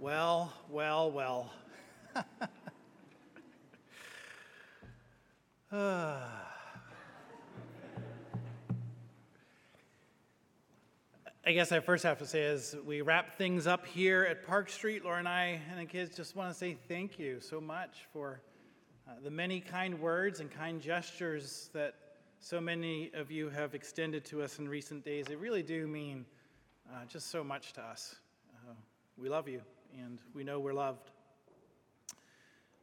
Well, well, well. I guess I first have to say, as we wrap things up here at Park Street, Laura and I and the kids just want to say thank you so much for uh, the many kind words and kind gestures that so many of you have extended to us in recent days. They really do mean uh, just so much to us. Uh, we love you, and we know we're loved.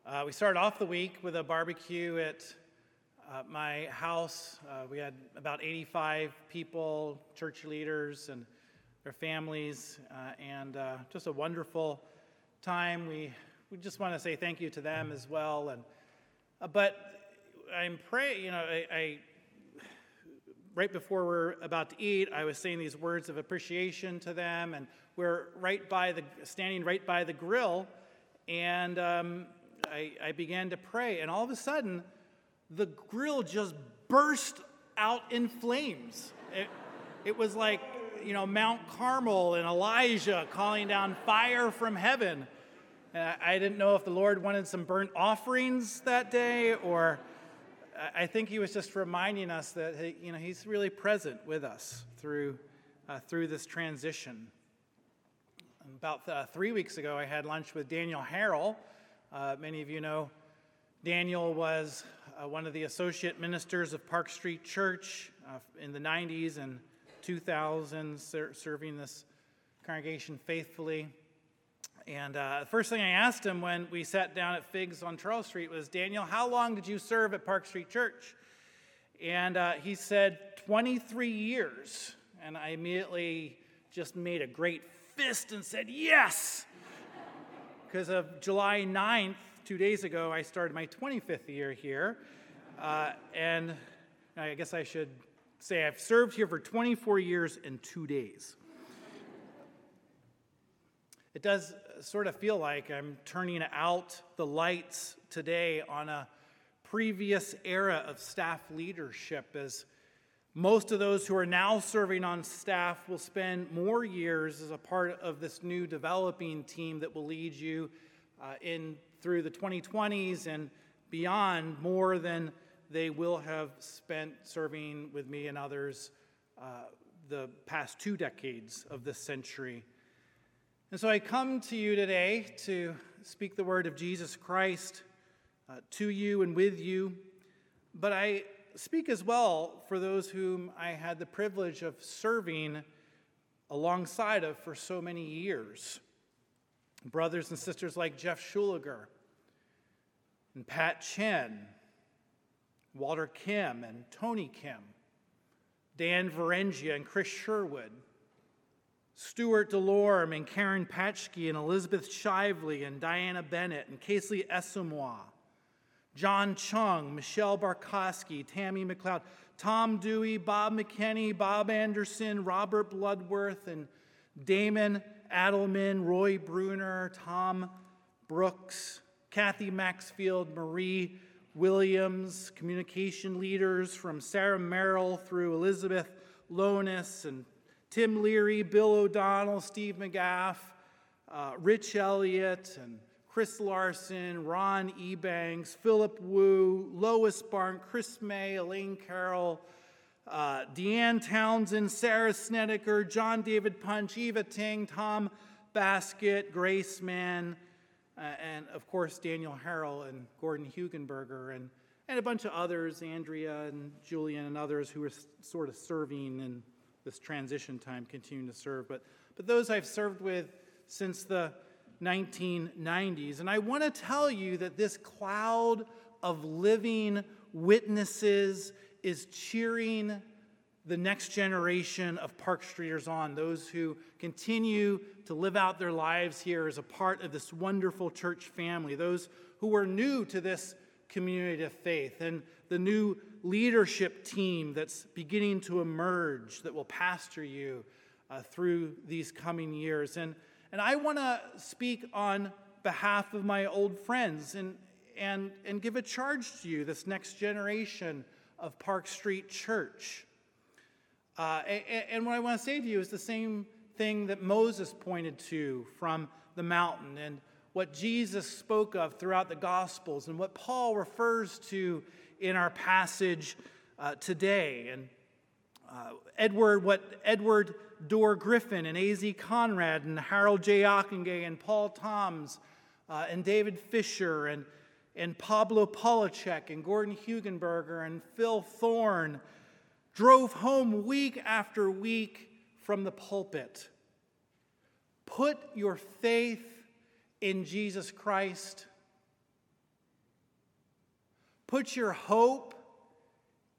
Uh, we started off the week with a barbecue at uh, my house. Uh, we had about 85 people, church leaders, and their families, uh, and uh, just a wonderful time. We, we just want to say thank you to them as well. And, uh, but I'm praying, you know, I, I, right before we're about to eat, I was saying these words of appreciation to them, and we're right by the, standing right by the grill, and um, I, I began to pray, and all of a sudden, the grill just burst out in flames. It, it was like you know, Mount Carmel and Elijah calling down fire from heaven. And I didn't know if the Lord wanted some burnt offerings that day, or I think He was just reminding us that you know He's really present with us through uh, through this transition. About uh, three weeks ago, I had lunch with Daniel Harrell. Uh, many of you know Daniel was uh, one of the associate ministers of Park Street Church uh, in the 90s and 2000s, ser- serving this congregation faithfully. And uh, the first thing I asked him when we sat down at Figs on Charles Street was, Daniel, how long did you serve at Park Street Church? And uh, he said, 23 years. And I immediately just made a great fist and said, yes! Because of July 9th, two days ago, I started my 25th year here. Uh, and I guess I should say, I've served here for 24 years and two days. It does sort of feel like I'm turning out the lights today on a previous era of staff leadership, as most of those who are now serving on staff will spend more years as a part of this new developing team that will lead you uh, in through the 2020s and beyond more than they will have spent serving with me and others uh, the past two decades of this century. And so I come to you today to speak the word of Jesus Christ uh, to you and with you, but I speak as well for those whom I had the privilege of serving alongside of for so many years. Brothers and sisters like Jeff Schuliger and Pat Chen Walter Kim and Tony Kim, Dan Varengia and Chris Sherwood, Stuart Delorme and Karen Patchke and Elizabeth Shively and Diana Bennett and Casey Esamoah, John Chung, Michelle Barkowski, Tammy McLeod, Tom Dewey, Bob McKinney, Bob Anderson, Robert Bloodworth, and Damon Adelman, Roy Bruner, Tom Brooks, Kathy Maxfield, Marie Williams, communication leaders from Sarah Merrill through Elizabeth Lonis and Tim Leary, Bill O'Donnell, Steve McGaff, uh, Rich Elliott, and Chris Larson, Ron Ebanks, Philip Wu, Lois Barn, Chris May, Elaine Carroll, uh, Deanne Townsend, Sarah Snedeker, John David Punch, Eva Ting, Tom Basket, Grace Mann, uh, and of course Daniel Harrell and Gordon Hugenberger and, and a bunch of others, Andrea and Julian and others who are sort of serving in this transition time, continuing to serve. But, but those I've served with since the 1990s. And I want to tell you that this cloud of living witnesses is cheering the next generation of Park Streeters on, those who continue to live out their lives here as a part of this wonderful church family, those who are new to this community of faith, and the new leadership team that's beginning to emerge that will pastor you uh, through these coming years. And, and I want to speak on behalf of my old friends and, and, and give a charge to you, this next generation of Park Street Church. Uh, and, and, what I want to say to you is the same thing that Moses pointed to from the mountain and what Jesus spoke of throughout the Gospels and what Paul refers to in our passage uh, today. And uh, Edward, what Edward Dorr Griffin and A.Z. Conrad and Harold J. Ockenga and Paul Toms uh, and David Fisher and, and Pablo Polachek and Gordon Hugenberger and Phil Thorne drove home week after week from the pulpit. Put your faith in Jesus Christ. Put your hope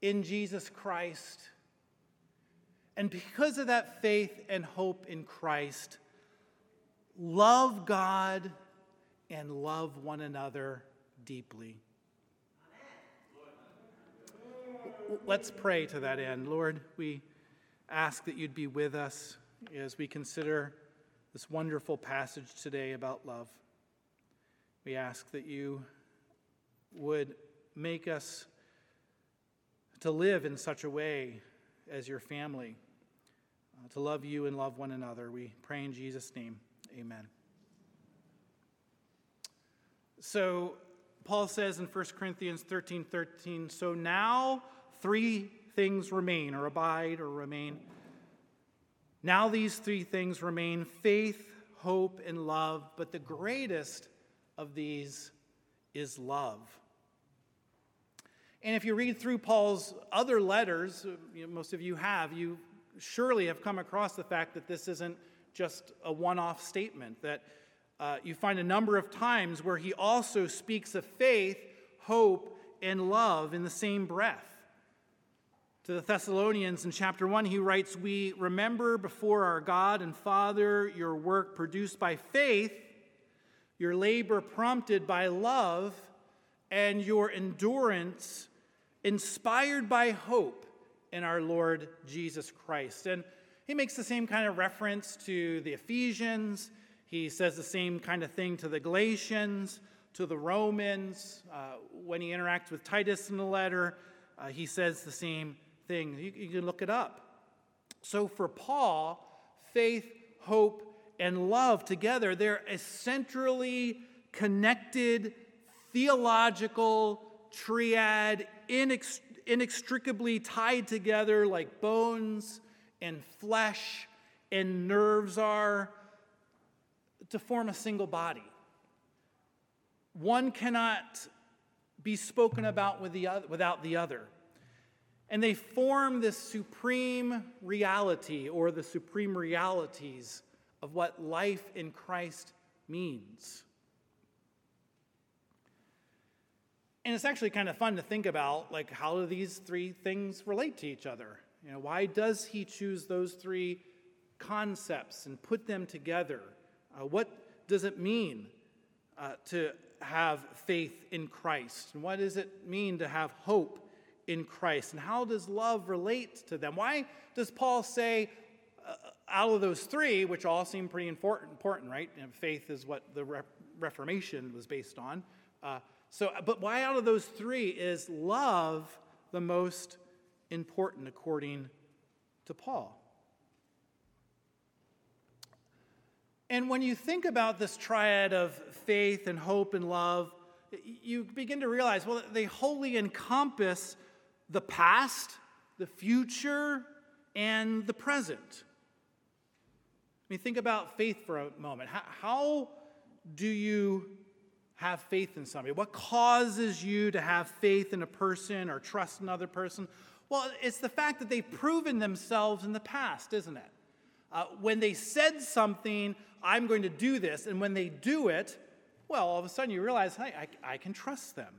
in Jesus Christ. And because of that faith and hope in Christ, love God and love one another deeply. Let's pray to that end. Lord, we ask that you'd be with us as we consider this wonderful passage today about love. We ask that you would make us to live in such a way as your family, uh, to love you and love one another. We pray in Jesus' name. Amen. So, Paul says in 1 Corinthians 13 13, so now three things remain, or abide, or remain. Now these three things remain faith, hope, and love, but the greatest of these is love. And if you read through Paul's other letters, uh, most of you have, you surely have come across the fact that this isn't just a one off statement, that uh, you find a number of times where he also speaks of faith, hope, and love in the same breath. To the Thessalonians in chapter 1, he writes, We remember before our God and Father your work produced by faith, your labor prompted by love, and your endurance inspired by hope in our Lord Jesus Christ. And he makes the same kind of reference to the Ephesians. He says the same kind of thing to the Galatians, to the Romans. Uh, when he interacts with Titus in the letter, uh, he says the same thing. You, you can look it up. So for Paul, faith, hope, and love together, they're a centrally connected theological triad, inex- inextricably tied together like bones and flesh and nerves are to form a single body. One cannot be spoken about with the other, without the other. And they form this supreme reality or the supreme realities of what life in Christ means. And it's actually kind of fun to think about like how do these three things relate to each other? You know, why does he choose those three concepts and put them together? Uh, what does it mean uh, to have faith in Christ? And what does it mean to have hope in Christ? And how does love relate to them? Why does Paul say, uh, out of those three, which all seem pretty important, important right? Faith is what the Re- Reformation was based on. Uh, so, but why out of those three is love the most important according to Paul? And when you think about this triad of faith and hope and love, you begin to realize, well, they wholly encompass the past, the future, and the present. I mean, think about faith for a moment. How, how do you have faith in somebody? What causes you to have faith in a person or trust another person? Well, it's the fact that they've proven themselves in the past, isn't it? Uh, when they said something, I'm going to do this, and when they do it, well, all of a sudden you realize, hey, I, I can trust them.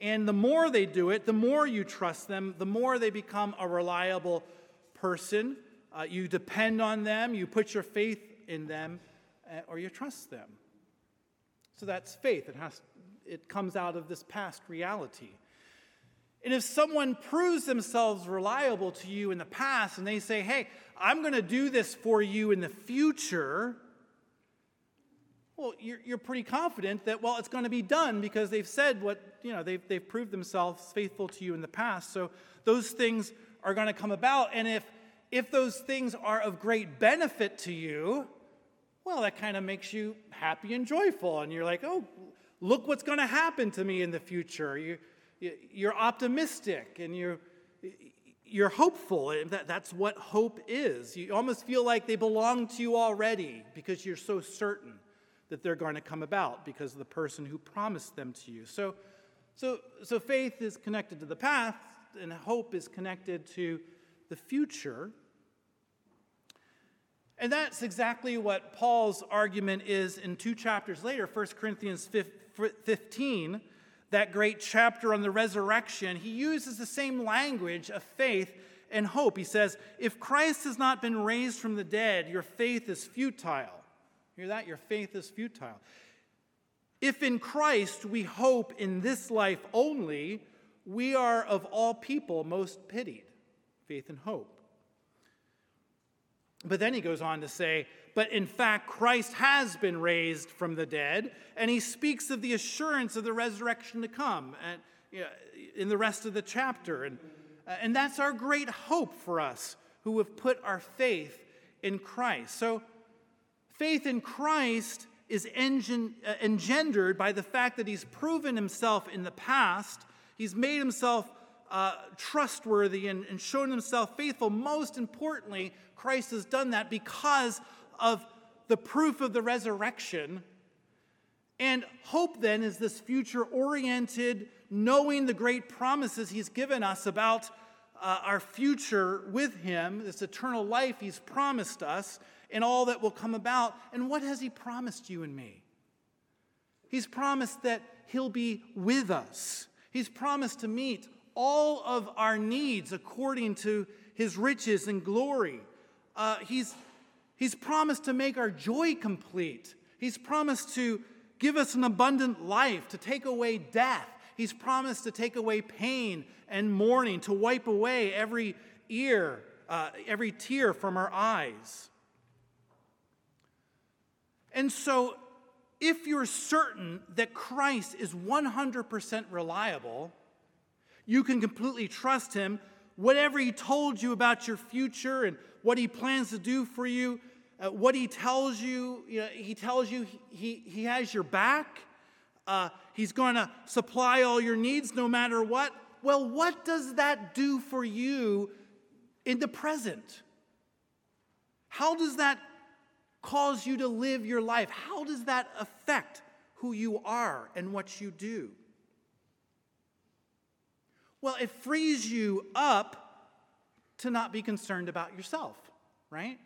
And the more they do it, the more you trust them, the more they become a reliable person. Uh, you depend on them, you put your faith in them, uh, or you trust them. So that's faith. It, has, it comes out of this past reality. And if someone proves themselves reliable to you in the past and they say, hey, I'm going to do this for you in the future, well, you're, you're pretty confident that, well, it's going to be done because they've said what, you know, they've, they've proved themselves faithful to you in the past. So those things are going to come about. And if, if those things are of great benefit to you, well, that kind of makes you happy and joyful. And you're like, oh, look what's going to happen to me in the future. You, you're optimistic and you're, you're hopeful. That, that's what hope is. You almost feel like they belong to you already because you're so certain that they're going to come about because of the person who promised them to you. So, so, so faith is connected to the past, and hope is connected to the future. And that's exactly what Paul's argument is in two chapters later, 1 Corinthians 15, that great chapter on the resurrection. He uses the same language of faith and hope. He says, If Christ has not been raised from the dead, your faith is futile. Hear that? Your faith is futile. If in Christ we hope in this life only, we are of all people most pitied. Faith and hope. But then he goes on to say, but in fact, Christ has been raised from the dead, and he speaks of the assurance of the resurrection to come and, you know, in the rest of the chapter. And, and that's our great hope for us who have put our faith in Christ. So, faith in Christ is engin- uh, engendered by the fact that he's proven himself in the past, he's made himself uh, trustworthy and, and shown himself faithful. Most importantly, Christ has done that because of the proof of the resurrection. And hope then is this future oriented, knowing the great promises he's given us about uh, our future with him, this eternal life he's promised us, and all that will come about. And what has he promised you and me? He's promised that he'll be with us. He's promised to meet all of our needs according to his riches and glory. Uh, he's, he's promised to make our joy complete. He's promised to give us an abundant life, to take away death. He's promised to take away pain and mourning, to wipe away every ear, uh, every tear from our eyes. And so, if you're certain that Christ is 100% reliable, you can completely trust him. Whatever he told you about your future and what he plans to do for you, uh, what he tells you, you know, he tells you he, he has your back. Uh, he's going to supply all your needs no matter what. Well, what does that do for you in the present? How does that cause you to live your life? How does that affect who you are and what you do? Well, it frees you up to not be concerned about yourself, right?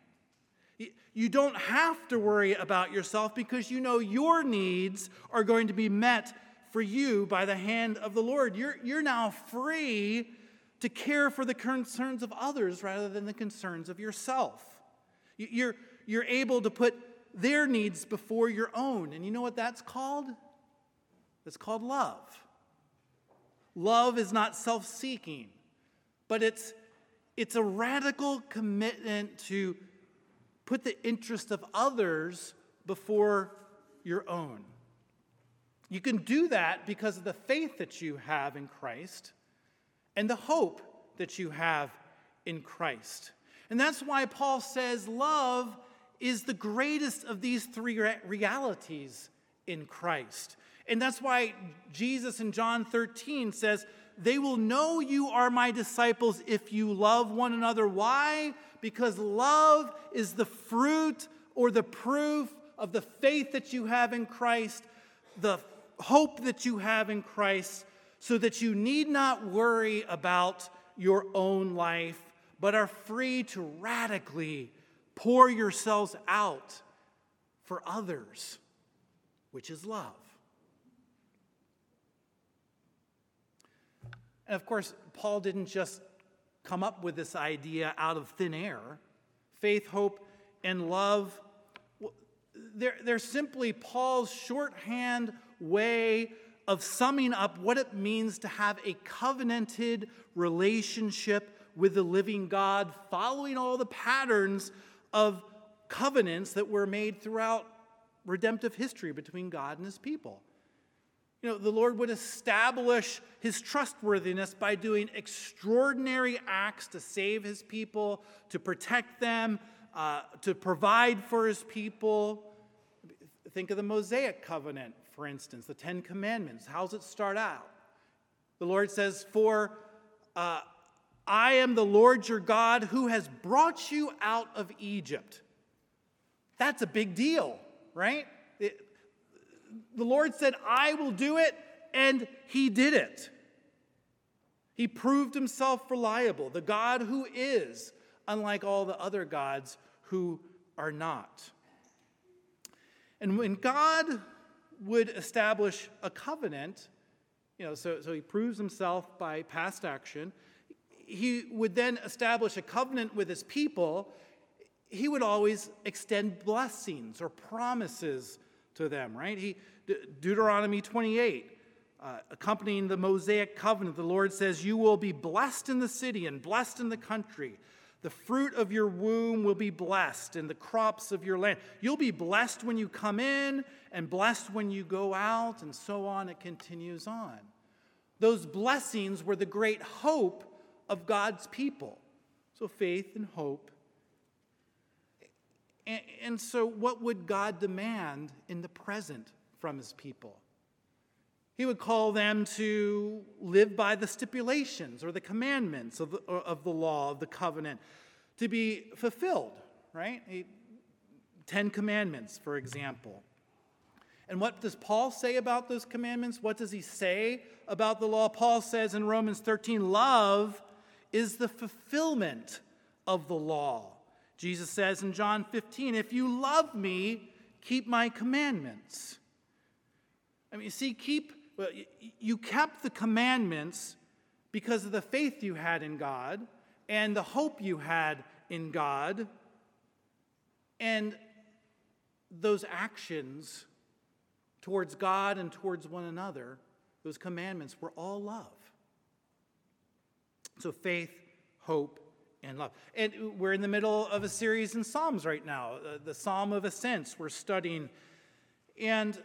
You don't have to worry about yourself because you know your needs are going to be met for you by the hand of the Lord. You're, you're now free to care for the concerns of others rather than the concerns of yourself. You're, you're able to put their needs before your own. And you know what that's called? It's called love. Love is not self seeking, but it's, it's a radical commitment to put the interest of others before your own. You can do that because of the faith that you have in Christ and the hope that you have in Christ. And that's why Paul says love is the greatest of these three realities in Christ. And that's why Jesus in John 13 says, They will know you are my disciples if you love one another. Why? Because love is the fruit or the proof of the faith that you have in Christ, the hope that you have in Christ, so that you need not worry about your own life, but are free to radically pour yourselves out for others, which is love. And of course, Paul didn't just come up with this idea out of thin air. Faith, hope, and love, they're, they're simply Paul's shorthand way of summing up what it means to have a covenanted relationship with the living God, following all the patterns of covenants that were made throughout redemptive history between God and his people. You know, the Lord would establish his trustworthiness by doing extraordinary acts to save his people, to protect them, uh, to provide for his people. Think of the Mosaic covenant, for instance, the Ten Commandments. How's it start out? The Lord says, For uh, I am the Lord your God who has brought you out of Egypt. That's a big deal, right? The Lord said, I will do it, and he did it. He proved himself reliable, the God who is, unlike all the other gods who are not. And when God would establish a covenant, you know, so, so he proves himself by past action, he would then establish a covenant with his people. He would always extend blessings or promises to them, right? He, De- Deuteronomy 28, uh, accompanying the Mosaic covenant, the Lord says, You will be blessed in the city and blessed in the country. The fruit of your womb will be blessed, and the crops of your land. You'll be blessed when you come in, and blessed when you go out, and so on. It continues on. Those blessings were the great hope of God's people. So, faith and hope. And, and so, what would God demand in the present from his people? He would call them to live by the stipulations or the commandments of the, of the law, of the covenant, to be fulfilled, right? Ten Commandments, for example. And what does Paul say about those commandments? What does he say about the law? Paul says in Romans 13, love is the fulfillment of the law. Jesus says in John 15, if you love me, keep my commandments. I mean, you see, keep well, you kept the commandments because of the faith you had in God and the hope you had in God. And those actions towards God and towards one another, those commandments were all love. So faith, hope, and love. And we're in the middle of a series in Psalms right now, uh, the Psalm of Ascents we're studying. And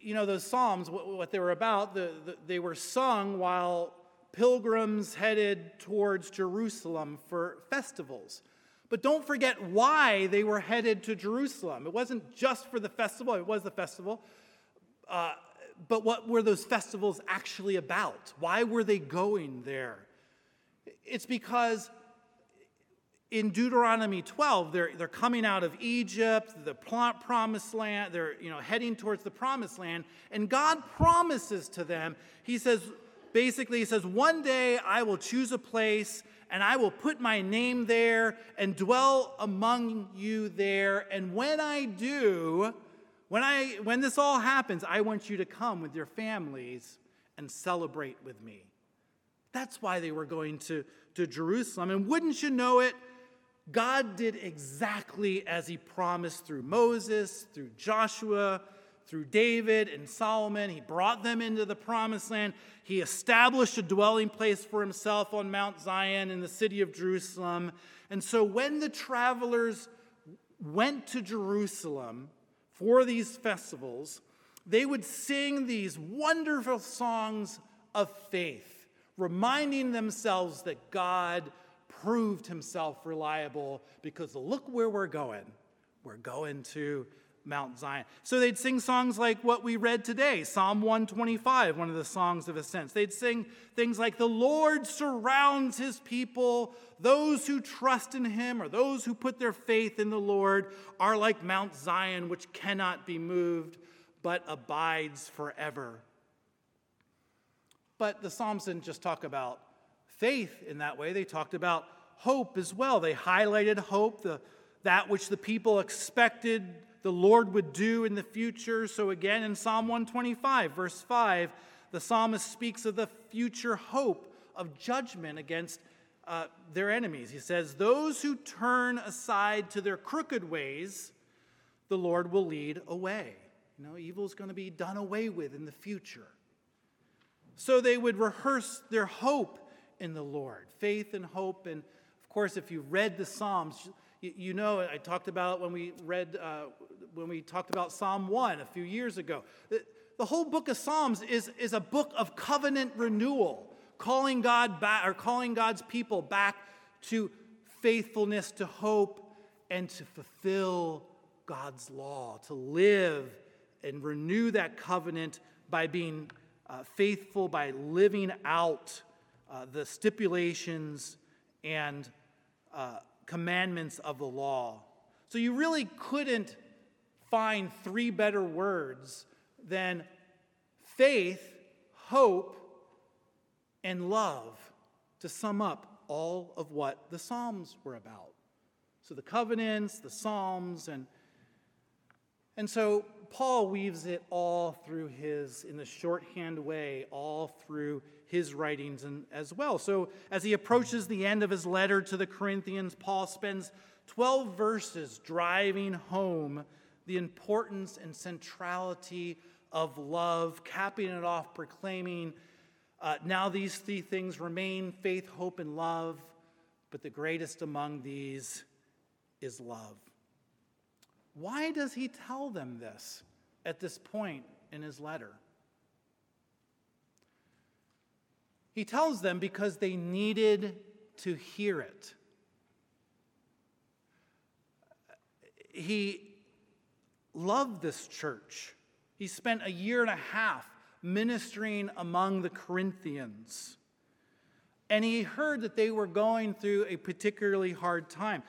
you know, those Psalms, what, they were about, the, the, they were sung while pilgrims headed towards Jerusalem for festivals. But don't forget why they were headed to Jerusalem. It wasn't just for the festival, it was the festival. Uh, but what were those festivals actually about? Why were they going there? It's because in Deuteronomy 12, they're, they're coming out of Egypt, the promised land, they're you know, heading towards the promised land, and God promises to them, He says, basically, He says, One day I will choose a place and I will put my name there and dwell among you there. And when I do, when, I, when this all happens, I want you to come with your families and celebrate with me. That's why they were going to, to Jerusalem. And wouldn't you know it, God did exactly as he promised through Moses, through Joshua, through David and Solomon. He brought them into the promised land. He established a dwelling place for himself on Mount Zion in the city of Jerusalem. And so when the travelers went to Jerusalem for these festivals, they would sing these wonderful songs of faith, reminding themselves that God proved himself reliable because look where we're going. We're going to Mount Zion. So they'd sing songs like what we read today, Psalm 125, one of the songs of ascents. They'd sing things like, The Lord surrounds his people. Those who trust in him or those who put their faith in the Lord are like Mount Zion, which cannot be moved but abides forever. But the Psalms didn't just talk about faith in that way, they talked about hope as well. They highlighted hope, the, that which the people expected the Lord would do in the future. So, again, in Psalm 125, verse 5, the psalmist speaks of the future hope of judgment against uh, their enemies. He says, Those who turn aside to their crooked ways, the Lord will lead away. You know, evil is going to be done away with in the future. So they would rehearse their hope in the Lord, faith and hope. And of course, if you read the Psalms, you, know, I talked about when we read uh, when we talked about Psalm 1 a few years ago. The, the whole book of Psalms is, is a book of covenant renewal, calling God back or calling God's people back to faithfulness, to hope, and to fulfill God's law, to live and renew that covenant by being uh, faithful, by living out uh, the stipulations and uh, commandments of the law. So you really couldn't find three better words than faith, hope, and love to sum up all of what the Psalms were about. So the covenants, the Psalms, and and so Paul weaves it all through his, in the shorthand way, all through his writings and, as well. So as he approaches the end of his letter to the Corinthians, Paul spends 12 verses driving home the importance and centrality of love, capping it off, proclaiming, uh, Now these three things remain faith, hope, and love, but the greatest among these is love. Why does he tell them this at this point in his letter? He tells them because they needed to hear it. He loved this church. He spent a year and a half ministering among the Corinthians. And he heard that they were going through a particularly hard time.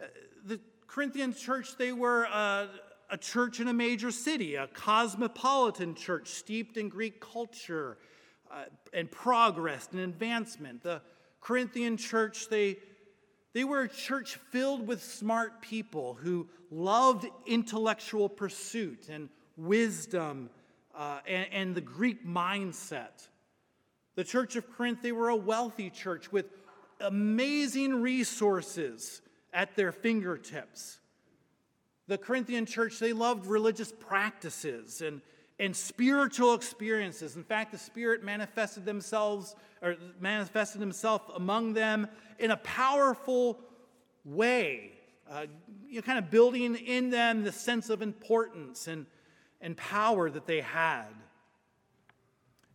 Uh, the Corinthian church, they were a, a church in a major city, a cosmopolitan church steeped in Greek culture uh, and progress and advancement. The Corinthian church, they, they were a church filled with smart people who loved intellectual pursuit and wisdom uh, and, and the Greek mindset. The church of Corinth, they were a wealthy church with amazing resources at their fingertips. The Corinthian church, they loved religious practices and, and spiritual experiences. In fact, the Spirit manifested themselves or manifested himself among them in a powerful way, uh, you know, kind of building in them the sense of importance and, and power that they had.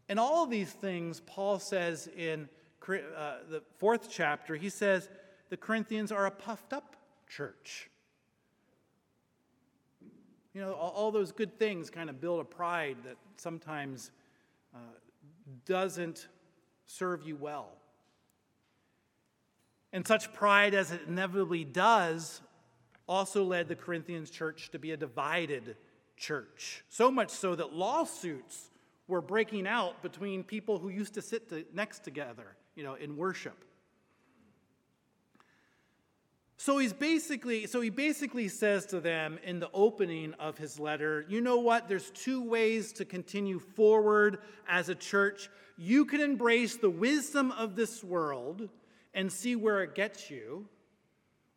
And all of these things, Paul says in uh, the fourth chapter, he says, the Corinthians are a puffed up church. You know, all, all those good things kind of build a pride that sometimes uh, doesn't serve you well. And such pride, as it inevitably does, also led the Corinthians church to be a divided church. So much so that lawsuits were breaking out between people who used to sit to, next together, you know, in worship. So he's basically so he basically says to them in the opening of his letter, you know what? There's two ways to continue forward as a church. You can embrace the wisdom of this world and see where it gets you,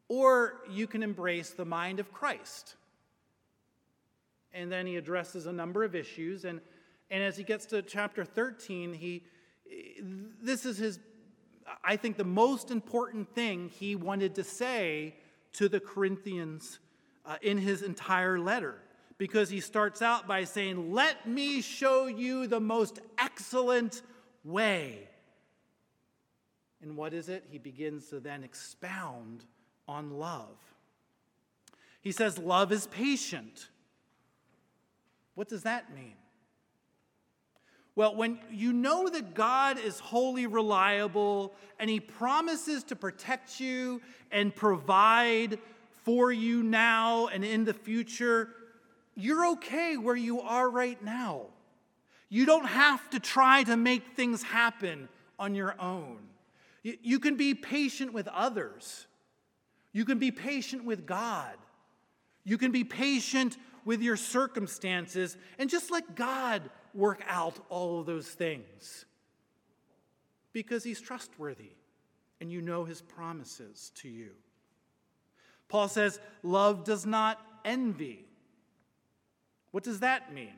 or you can embrace the mind of Christ. And then he addresses a number of issues and and as he gets to chapter 13, he this is his I think, the most important thing he wanted to say to the Corinthians uh, in his entire letter. Because he starts out by saying, Let me show you the most excellent way. And what is it? He begins to then expound on love. He says, Love is patient. What does that mean? Well, when you know that God is wholly reliable and He promises to protect you and provide for you now and in the future, you're okay where you are right now. You don't have to try to make things happen on your own. You can be patient with others. You can be patient with God. You can be patient with your circumstances and just let God work out all of those things because he's trustworthy and you know his promises to you. Paul says, Love does not envy. What does that mean?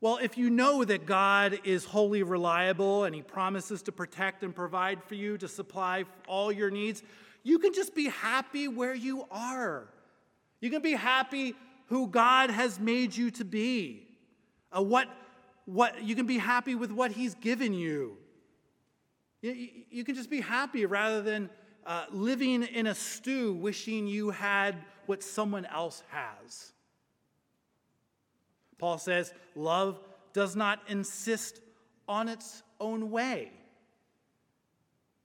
Well, if you know that God is wholly reliable and he promises to protect and provide for you, to supply all your needs, you can just be happy where you are. You can be happy who God has made you to be. Uh, what, what, you can be happy with what He's given you. You, you can just be happy rather than uh, living in a stew wishing you had what someone else has. Paul says, Love does not insist on its own way.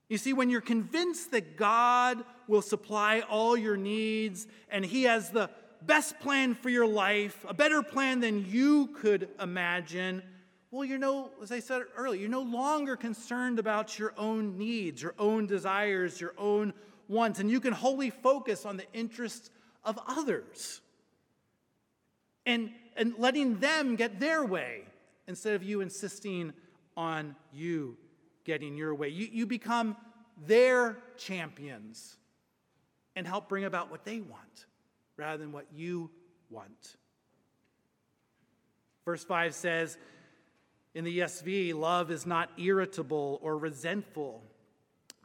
You see, when you're convinced that God will supply all your needs and He has the best plan for your life, a better plan than you could imagine, well, you're no, as I said earlier, you're no longer concerned about your own needs, your own desires, your own wants, and you can wholly focus on the interests of others and, and letting them get their way instead of you insisting on you getting your way. You, you become their champions and help bring about what they want rather than what you want. Verse 5 says in the ESV, love is not irritable or resentful.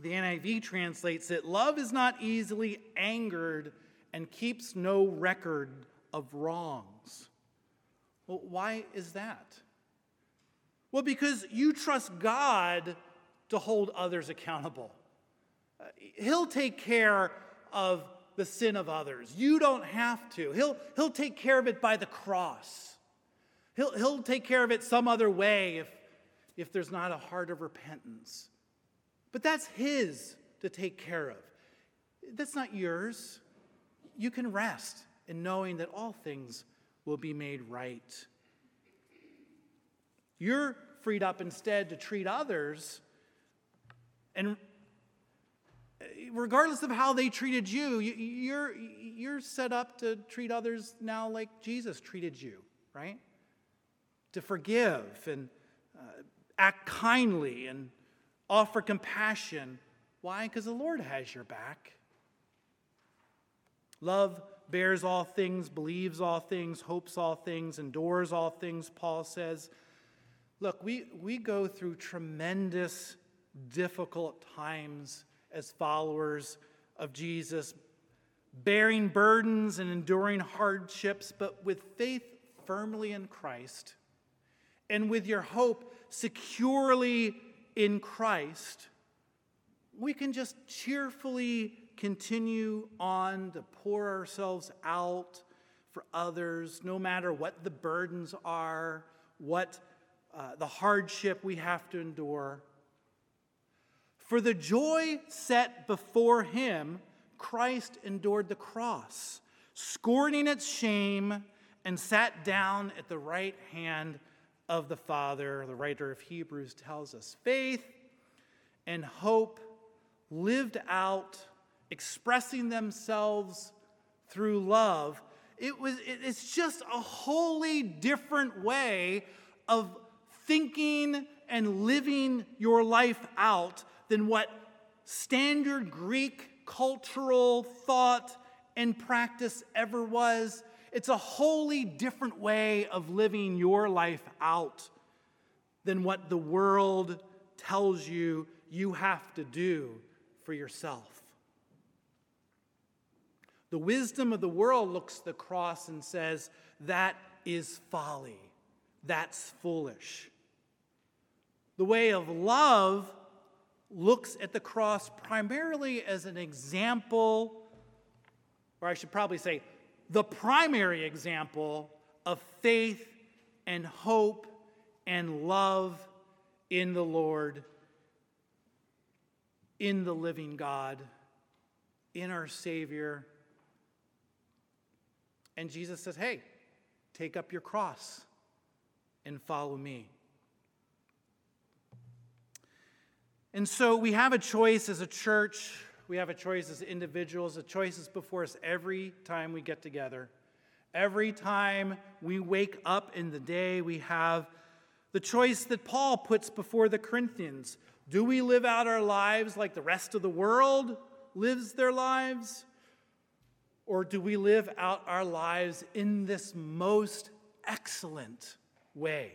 The NIV translates it, love is not easily angered and keeps no record of wrongs. Well, why is that? Well, because you trust God to hold others accountable. Uh, he'll take care of the sin of others. You don't have to. He'll, he'll take care of it by the cross. He'll, he'll take care of it some other way if, if there's not a heart of repentance. But that's His to take care of. That's not yours. You can rest in knowing that all things will be made right. You're freed up instead to treat others and regardless of how they treated you, you're, you're set up to treat others now like Jesus treated you, right? To forgive and uh, act kindly and offer compassion. Why? Because the Lord has your back. Love bears all things, believes all things, hopes all things, endures all things, Paul says. Look, we, we go through tremendous, difficult times as followers of Jesus, bearing burdens and enduring hardships, but with faith firmly in Christ and with your hope securely in Christ, we can just cheerfully continue on to pour ourselves out for others, no matter what the burdens are, what uh, the hardship we have to endure. For the joy set before him, Christ endured the cross, scorning its shame, and sat down at the right hand of the Father. The writer of Hebrews tells us faith and hope lived out, expressing themselves through love. It was, it's just a wholly different way of thinking and living your life out than what standard Greek cultural thought and practice ever was. It's a wholly different way of living your life out than what the world tells you you have to do for yourself. The wisdom of the world looks the cross and says, That is folly. That's foolish. The way of love looks at the cross primarily as an example, or I should probably say, the primary example of faith and hope and love in the Lord, in the living God, in our Savior. And Jesus says, Hey, take up your cross and follow me. And so we have a choice as a church, we have a choice as individuals, a choice is before us every time we get together. Every time we wake up in the day, we have the choice that Paul puts before the Corinthians. Do we live out our lives like the rest of the world lives their lives? Or do we live out our lives in this most excellent way?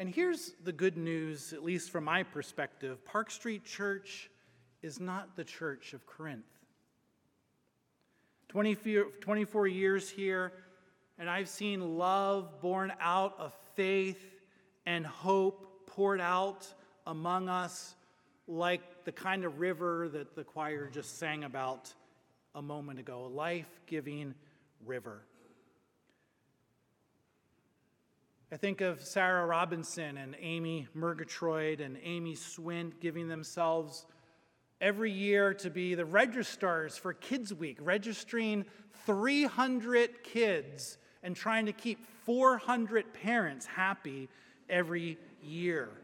And here's the good news, at least from my perspective Park Street Church is not the church of Corinth. 24 years here, and I've seen love born out of faith and hope poured out among us like the kind of river that the choir just sang about a moment ago a life giving river. I think of Sarah Robinson and Amy Murgatroyd and Amy Swint giving themselves every year to be the registrars for Kids Week, registering 300 kids and trying to keep 400 parents happy every year.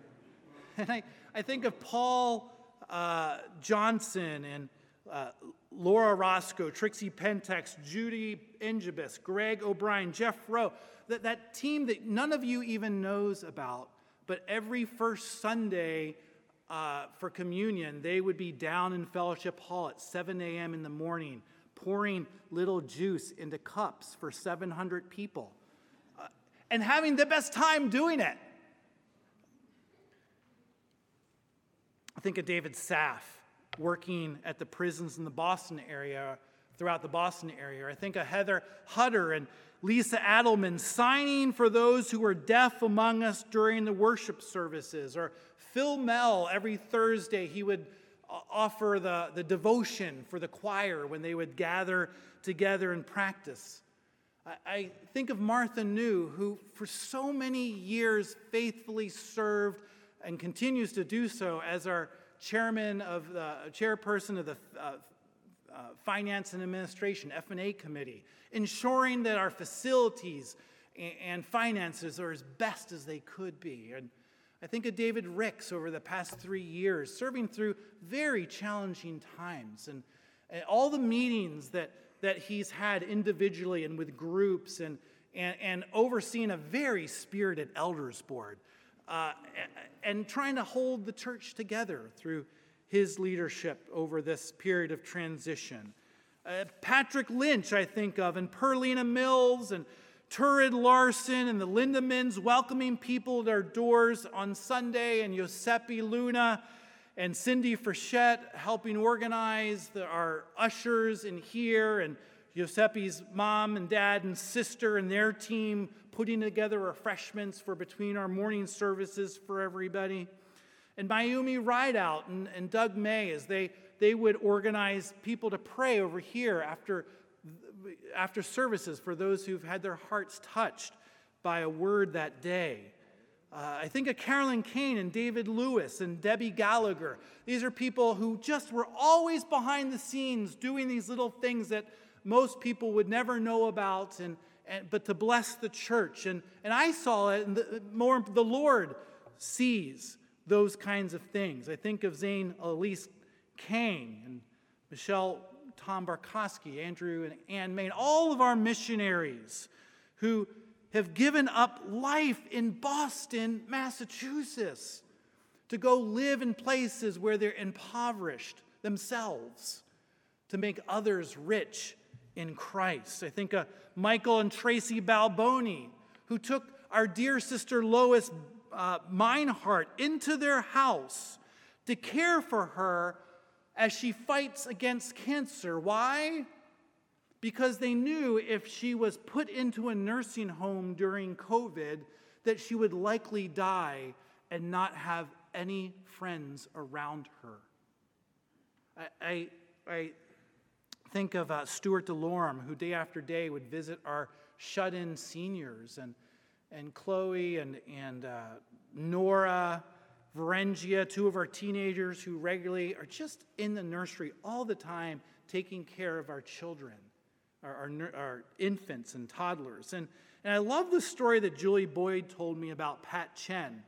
And I, I think of Paul uh, Johnson and uh, Laura Roscoe, Trixie Pentex, Judy Ingibus, Greg O'Brien, Jeff Rowe, that, that team that none of you even knows about, but every first Sunday uh, for communion, they would be down in Fellowship Hall at 7 a.m. in the morning, pouring little juice into cups for 700 people, uh, and having the best time doing it. I think of David Saff working at the prisons in the Boston area, throughout the Boston area. I think of Heather Hutter and Lisa Adelman signing for those who were deaf among us during the worship services, or Phil Mell every Thursday, he would offer the, the devotion for the choir when they would gather together and practice. I, I think of Martha New, who for so many years faithfully served and continues to do so as our chairman of the chairperson of the uh, uh, Finance and Administration F&A Committee, ensuring that our facilities and, finances are as best as they could be. And I think of David Ricks over the past three years, serving through very challenging times and, and all the meetings that, that he's had individually and with groups and, and, and overseeing a very spirited elders board uh, and trying to hold the church together through his leadership over this period of transition. Uh, Patrick Lynch, I think of, and Perlina Mills, and Turid Larson, and the Lindemans welcoming people at our doors on Sunday, and Giuseppe Luna, and Cindy Frechette helping organize the, our ushers in here, and Giuseppe's mom and dad and sister and their team putting together refreshments for between our morning services for everybody. And Mayumi Rideout and, and Doug May, as they, they would organize people to pray over here after, after services for those who've had their hearts touched by a word that day. Uh, I think of Carolyn Kane and David Lewis and Debbie Gallagher. These are people who just were always behind the scenes doing these little things that most people would never know about and, and, but to bless the church. And, and I saw it, and the, more the Lord sees those kinds of things. I think of Zane Elise Kang and Michelle Tom Barkowski, Andrew and Ann Main, all of our missionaries who have given up life in Boston, Massachusetts, to go live in places where they're impoverished themselves, to make others rich in Christ. I think of Michael and Tracy Balboni, who took our dear sister Lois uh, Meinhardt into their house to care for her as she fights against cancer. Why? Because they knew if she was put into a nursing home during COVID, that she would likely die and not have any friends around her. I, I, I think of uh, Stuart DeLorme, who day after day would visit our shut in seniors, and, and Chloe and, and uh, Nora, Varengia, two of our teenagers who regularly are just in the nursery all the time taking care of our children, our, our, our infants and toddlers. And, and I love the story that Julie Boyd told me about Pat Chen.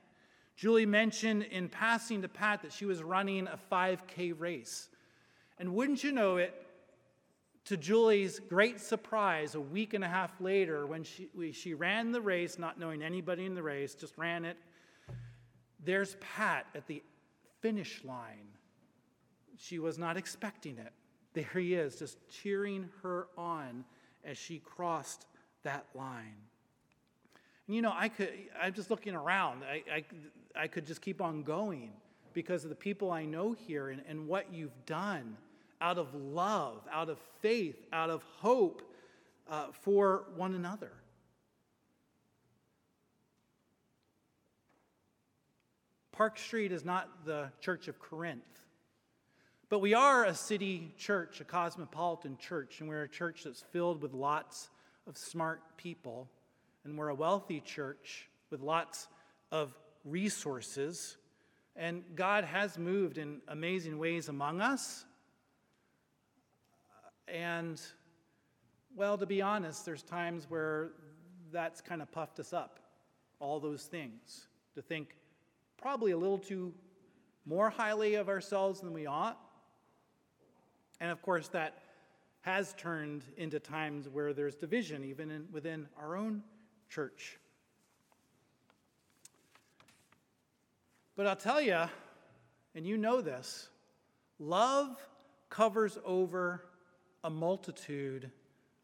Julie mentioned in passing to Pat that she was running a 5K race. And wouldn't you know it, to Julie's great surprise, a week and a half later, when she, we, she ran the race, not knowing anybody in the race, just ran it, there's Pat at the finish line. She was not expecting it. There he is, just cheering her on as she crossed that line. And you know, I could, I'm just looking around. I, I, I could just keep on going because of the people I know here and, and what you've done out of love, out of faith, out of hope uh, for one another. Park Street is not the Church of Corinth, but we are a city church, a cosmopolitan church, and we're a church that's filled with lots of smart people, and we're a wealthy church with lots of resources. And God has moved in amazing ways among us. And, well, to be honest, there's times where that's kind of puffed us up, all those things, to think probably a little too more highly of ourselves than we ought. And of course, that has turned into times where there's division, even in, within our own church. But I'll tell you, and you know this, love covers over a multitude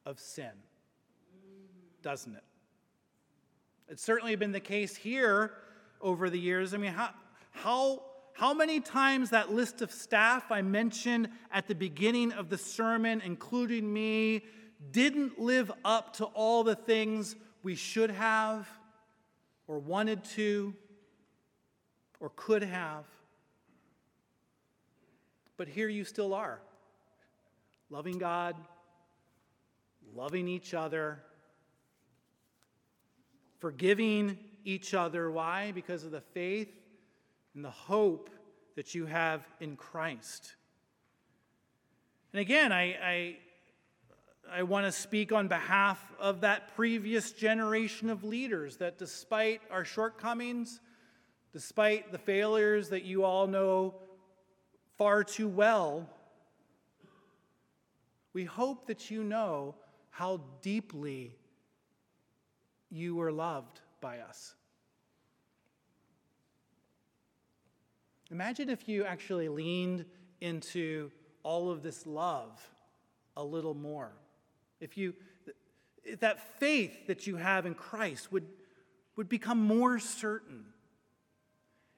of sin, doesn't it? It's certainly been the case here over the years. I mean, how, how, how many times that list of staff I mentioned at the beginning of the sermon, including me, didn't live up to all the things we should have or wanted to? or could have. But here you still are, loving God, loving each other, forgiving each other. Why? Because of the faith and the hope that you have in Christ. And again, I, I, I want to speak on behalf of that previous generation of leaders that despite our shortcomings, Despite the failures that you all know far too well, we hope that you know how deeply you were loved by us. Imagine if you actually leaned into all of this love a little more. If you if that faith that you have in Christ would, would become more certain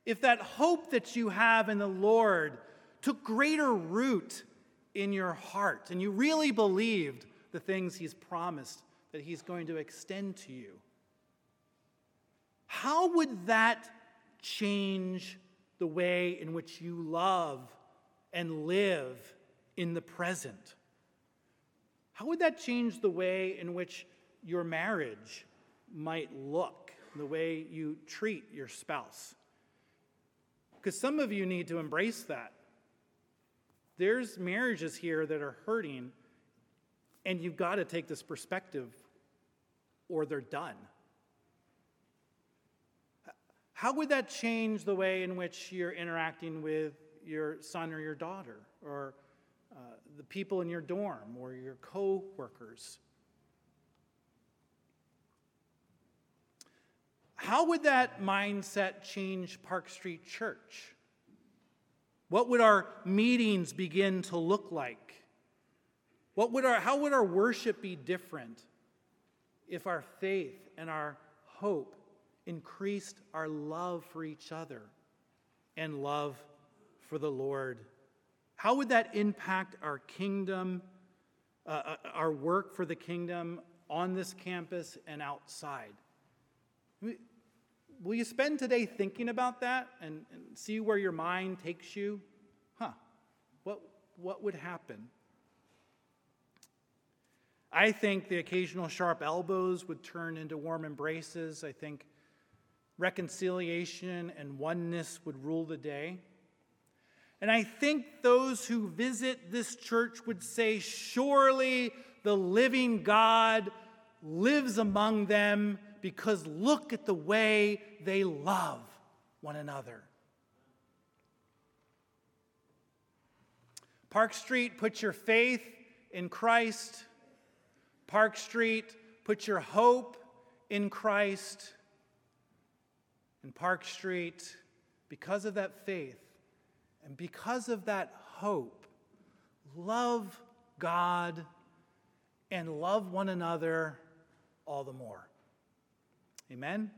if that hope that you have in the Lord took greater root in your heart and you really believed the things He's promised that He's going to extend to you, how would that change the way in which you love and live in the present? How would that change the way in which your marriage might look, the way you treat your spouse? Because some of you need to embrace that. There's marriages here that are hurting, and you've got to take this perspective or they're done. How would that change the way in which you're interacting with your son or your daughter, or uh, the people in your dorm, or your co workers? How would that mindset change Park Street Church? What would our meetings begin to look like? What would our, how would our worship be different if our faith and our hope increased our love for each other and love for the Lord? How would that impact our kingdom, uh, uh our work for the kingdom on this campus and outside? Will you spend today thinking about that and, and see where your mind takes you? Huh, what, what would happen? I think the occasional sharp elbows would turn into warm embraces. I think reconciliation and oneness would rule the day. And I think those who visit this church would say, Surely the living God lives among them because look at the way they love one another. Park Street, put your faith in Christ. Park Street, put your hope in Christ. And Park Street, because of that faith and because of that hope, love God and love one another all the more. Amen?